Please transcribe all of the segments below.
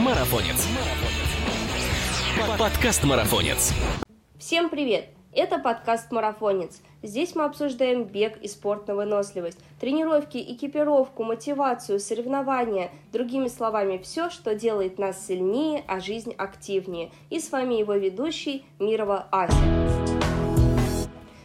Марафонец. Подкаст Марафонец. Всем привет! Это подкаст «Марафонец». Здесь мы обсуждаем бег и спорт на выносливость, тренировки, экипировку, мотивацию, соревнования, другими словами, все, что делает нас сильнее, а жизнь активнее. И с вами его ведущий Мирова Ася.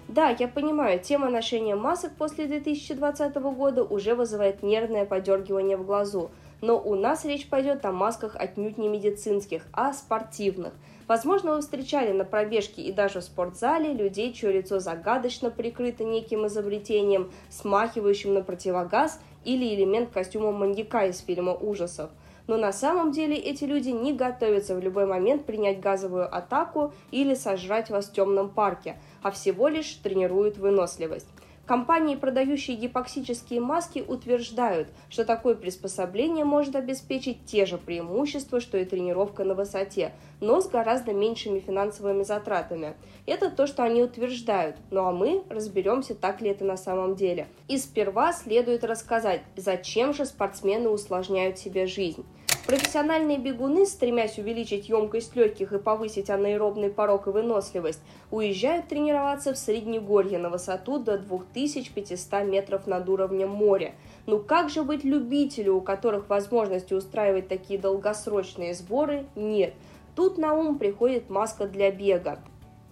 Да, я понимаю, тема ношения масок после 2020 года уже вызывает нервное подергивание в глазу, но у нас речь пойдет о масках отнюдь не медицинских, а спортивных. Возможно, вы встречали на пробежке и даже в спортзале людей, чье лицо загадочно прикрыто неким изобретением, смахивающим на противогаз или элемент костюма маньяка из фильма ужасов – но на самом деле эти люди не готовятся в любой момент принять газовую атаку или сожрать вас в темном парке, а всего лишь тренируют выносливость. Компании, продающие гипоксические маски, утверждают, что такое приспособление может обеспечить те же преимущества, что и тренировка на высоте, но с гораздо меньшими финансовыми затратами. Это то, что они утверждают, ну а мы разберемся, так ли это на самом деле. И сперва следует рассказать, зачем же спортсмены усложняют себе жизнь. Профессиональные бегуны, стремясь увеличить емкость легких и повысить анаэробный порог и выносливость, уезжают тренироваться в Среднегорье на высоту до 2500 метров над уровнем моря. Ну как же быть любителю, у которых возможности устраивать такие долгосрочные сборы, нет. Тут на ум приходит маска для бега.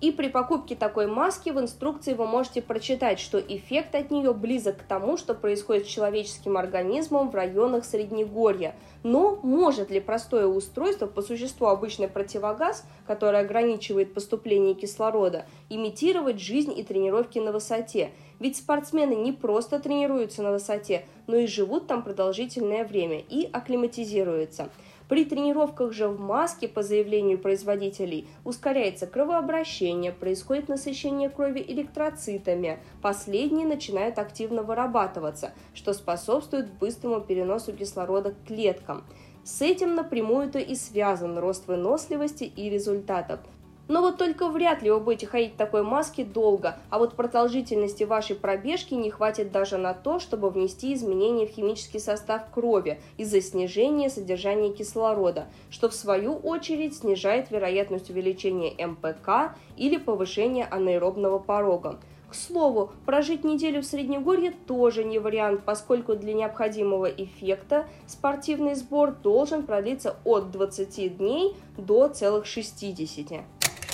И при покупке такой маски в инструкции вы можете прочитать, что эффект от нее близок к тому, что происходит с человеческим организмом в районах Среднегорья. Но может ли простое устройство, по существу обычный противогаз, который ограничивает поступление кислорода, имитировать жизнь и тренировки на высоте? Ведь спортсмены не просто тренируются на высоте, но и живут там продолжительное время и акклиматизируются. При тренировках же в маске, по заявлению производителей, ускоряется кровообращение, происходит насыщение крови электроцитами, последние начинают активно вырабатываться, что способствует быстрому переносу кислорода к клеткам. С этим напрямую-то и связан рост выносливости и результатов. Но вот только вряд ли вы будете ходить в такой маске долго, а вот продолжительности вашей пробежки не хватит даже на то, чтобы внести изменения в химический состав крови из-за снижения содержания кислорода, что в свою очередь снижает вероятность увеличения МПК или повышения анаэробного порога. К слову, прожить неделю в Среднегорье тоже не вариант, поскольку для необходимого эффекта спортивный сбор должен продлиться от 20 дней до целых 60.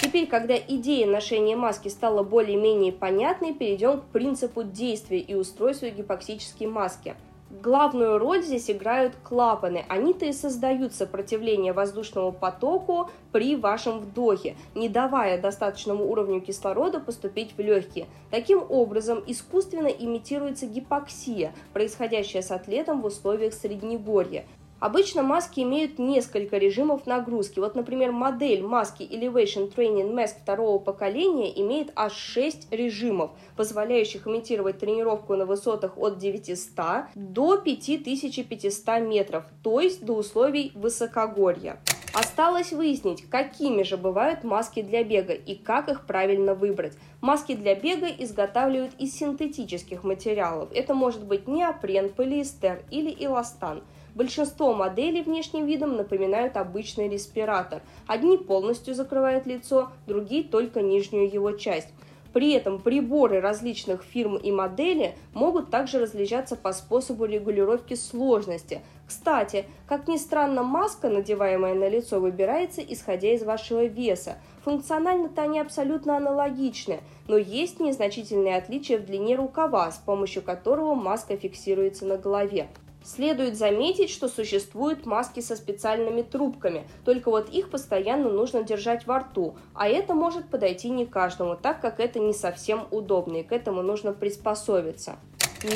Теперь, когда идея ношения маски стала более-менее понятной, перейдем к принципу действия и устройству гипоксической маски. Главную роль здесь играют клапаны. Они-то и создают сопротивление воздушному потоку при вашем вдохе, не давая достаточному уровню кислорода поступить в легкие. Таким образом, искусственно имитируется гипоксия, происходящая с атлетом в условиях среднегорья. Обычно маски имеют несколько режимов нагрузки. Вот, например, модель маски Elevation Training Mask второго поколения имеет аж 6 режимов, позволяющих имитировать тренировку на высотах от 900 до 5500 метров, то есть до условий высокогорья. Осталось выяснить, какими же бывают маски для бега и как их правильно выбрать. Маски для бега изготавливают из синтетических материалов. Это может быть неопрен, полиэстер или эластан – Большинство моделей внешним видом напоминают обычный респиратор. Одни полностью закрывают лицо, другие только нижнюю его часть. При этом приборы различных фирм и моделей могут также различаться по способу регулировки сложности. Кстати, как ни странно, маска, надеваемая на лицо, выбирается исходя из вашего веса. Функционально-то они абсолютно аналогичны, но есть незначительные отличия в длине рукава, с помощью которого маска фиксируется на голове. Следует заметить, что существуют маски со специальными трубками, только вот их постоянно нужно держать во рту, а это может подойти не каждому, так как это не совсем удобно, и к этому нужно приспособиться.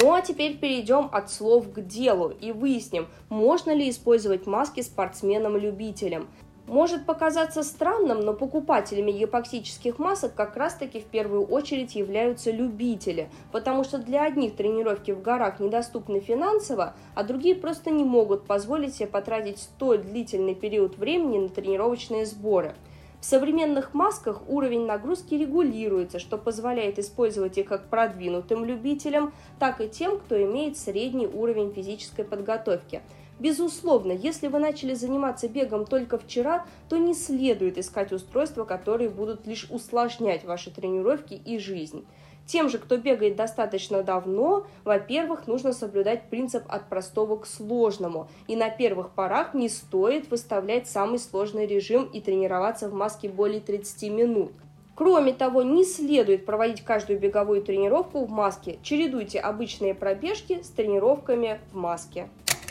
Ну а теперь перейдем от слов к делу и выясним, можно ли использовать маски спортсменам-любителям. Может показаться странным, но покупателями гипоксических масок как раз-таки в первую очередь являются любители, потому что для одних тренировки в горах недоступны финансово, а другие просто не могут позволить себе потратить столь длительный период времени на тренировочные сборы. В современных масках уровень нагрузки регулируется, что позволяет использовать их как продвинутым любителям, так и тем, кто имеет средний уровень физической подготовки – Безусловно, если вы начали заниматься бегом только вчера, то не следует искать устройства, которые будут лишь усложнять ваши тренировки и жизнь. Тем же, кто бегает достаточно давно, во-первых, нужно соблюдать принцип от простого к сложному. И на первых порах не стоит выставлять самый сложный режим и тренироваться в маске более 30 минут. Кроме того, не следует проводить каждую беговую тренировку в маске. Чередуйте обычные пробежки с тренировками в маске.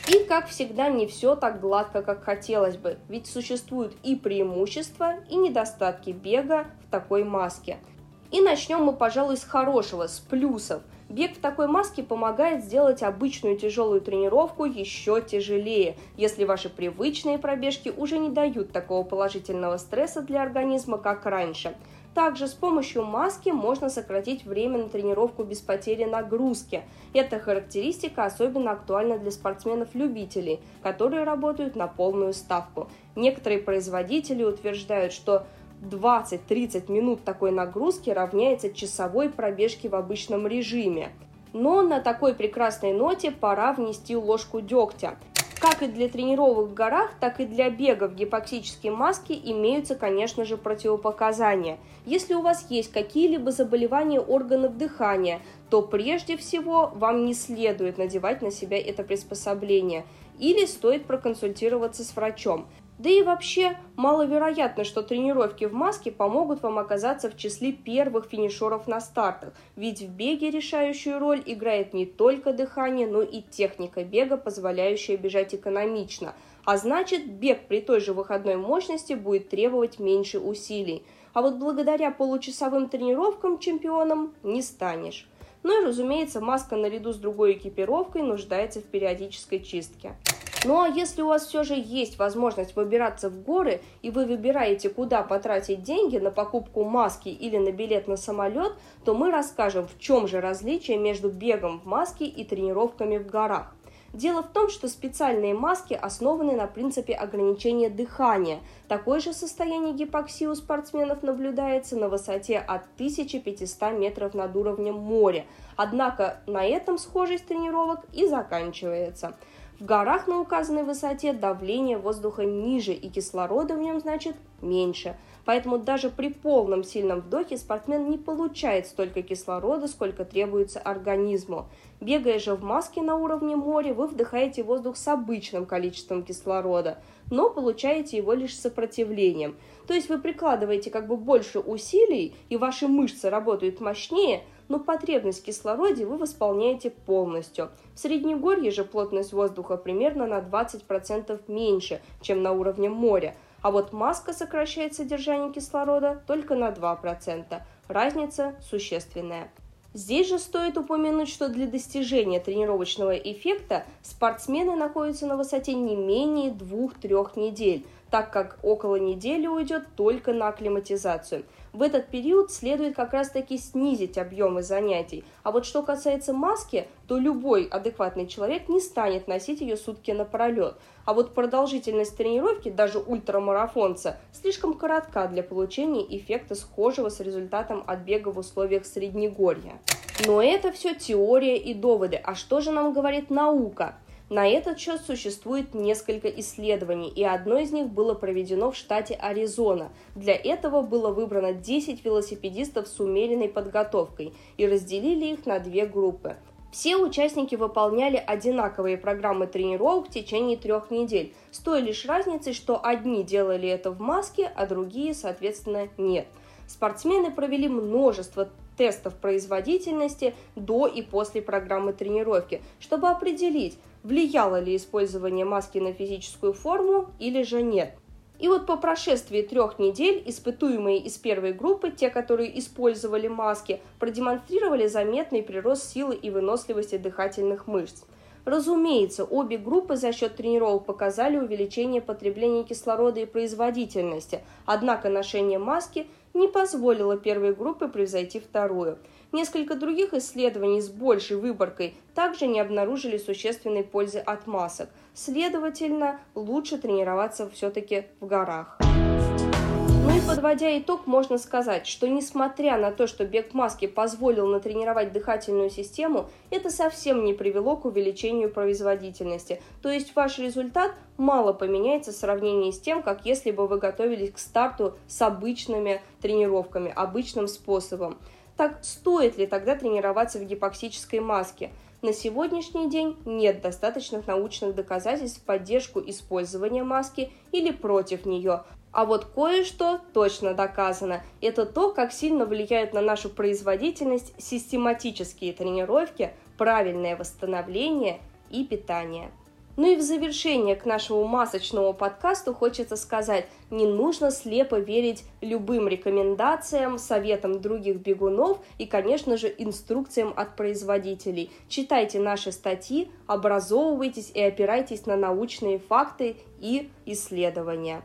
И, как всегда, не все так гладко, как хотелось бы, ведь существуют и преимущества, и недостатки бега в такой маске – и начнем мы, пожалуй, с хорошего, с плюсов. Бег в такой маске помогает сделать обычную тяжелую тренировку еще тяжелее, если ваши привычные пробежки уже не дают такого положительного стресса для организма, как раньше. Также с помощью маски можно сократить время на тренировку без потери нагрузки. Эта характеристика особенно актуальна для спортсменов-любителей, которые работают на полную ставку. Некоторые производители утверждают, что 20-30 минут такой нагрузки равняется часовой пробежке в обычном режиме. Но на такой прекрасной ноте пора внести ложку дегтя. Как и для тренировок в горах, так и для бега в гипоксической маске имеются, конечно же, противопоказания. Если у вас есть какие-либо заболевания органов дыхания, то прежде всего вам не следует надевать на себя это приспособление или стоит проконсультироваться с врачом. Да и вообще маловероятно, что тренировки в маске помогут вам оказаться в числе первых финишеров на стартах, ведь в беге решающую роль играет не только дыхание, но и техника бега, позволяющая бежать экономично. А значит, бег при той же выходной мощности будет требовать меньше усилий. А вот благодаря получасовым тренировкам чемпионом не станешь. Ну и, разумеется, маска наряду с другой экипировкой нуждается в периодической чистке. Ну а если у вас все же есть возможность выбираться в горы, и вы выбираете, куда потратить деньги на покупку маски или на билет на самолет, то мы расскажем, в чем же различие между бегом в маске и тренировками в горах. Дело в том, что специальные маски основаны на принципе ограничения дыхания. Такое же состояние гипоксии у спортсменов наблюдается на высоте от 1500 метров над уровнем моря. Однако на этом схожесть тренировок и заканчивается – в горах на указанной высоте давление воздуха ниже и кислорода в нем, значит, меньше. Поэтому даже при полном сильном вдохе спортсмен не получает столько кислорода, сколько требуется организму. Бегая же в маске на уровне моря, вы вдыхаете воздух с обычным количеством кислорода, но получаете его лишь сопротивлением. То есть вы прикладываете как бы больше усилий, и ваши мышцы работают мощнее, но потребность в кислороде вы восполняете полностью. В Среднегорье же плотность воздуха примерно на 20% меньше, чем на уровне моря, а вот маска сокращает содержание кислорода только на 2%. Разница существенная. Здесь же стоит упомянуть, что для достижения тренировочного эффекта спортсмены находятся на высоте не менее 2-3 недель, так как около недели уйдет только на акклиматизацию. В этот период следует как раз-таки снизить объемы занятий. А вот что касается маски, то любой адекватный человек не станет носить ее сутки напролет. А вот продолжительность тренировки, даже ультрамарафонца, слишком коротка для получения эффекта схожего с результатом от бега в условиях Среднегорья. Но это все теория и доводы. А что же нам говорит наука? На этот счет существует несколько исследований, и одно из них было проведено в штате Аризона. Для этого было выбрано 10 велосипедистов с умеренной подготовкой и разделили их на две группы. Все участники выполняли одинаковые программы тренировок в течение трех недель, с той лишь разницей, что одни делали это в маске, а другие, соответственно, нет. Спортсмены провели множество тестов производительности до и после программы тренировки, чтобы определить, влияло ли использование маски на физическую форму или же нет. И вот по прошествии трех недель испытуемые из первой группы, те, которые использовали маски, продемонстрировали заметный прирост силы и выносливости дыхательных мышц. Разумеется, обе группы за счет тренировок показали увеличение потребления кислорода и производительности, однако ношение маски не позволило первой группе превзойти вторую. Несколько других исследований с большей выборкой также не обнаружили существенной пользы от масок. Следовательно, лучше тренироваться все-таки в горах. Ну и подводя итог, можно сказать, что несмотря на то, что бег в маске позволил натренировать дыхательную систему, это совсем не привело к увеличению производительности. То есть ваш результат мало поменяется в сравнении с тем, как если бы вы готовились к старту с обычными тренировками, обычным способом. Так стоит ли тогда тренироваться в гипоксической маске? На сегодняшний день нет достаточных научных доказательств в поддержку использования маски или против нее, а вот кое-что точно доказано. Это то, как сильно влияют на нашу производительность систематические тренировки, правильное восстановление и питание. Ну и в завершение к нашему масочному подкасту хочется сказать, не нужно слепо верить любым рекомендациям, советам других бегунов и, конечно же, инструкциям от производителей. Читайте наши статьи, образовывайтесь и опирайтесь на научные факты и исследования.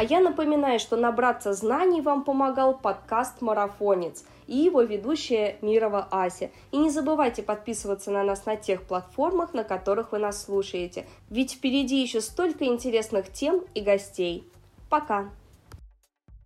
А я напоминаю, что набраться знаний вам помогал подкаст «Марафонец» и его ведущая Мирова Ася. И не забывайте подписываться на нас на тех платформах, на которых вы нас слушаете, ведь впереди еще столько интересных тем и гостей. Пока!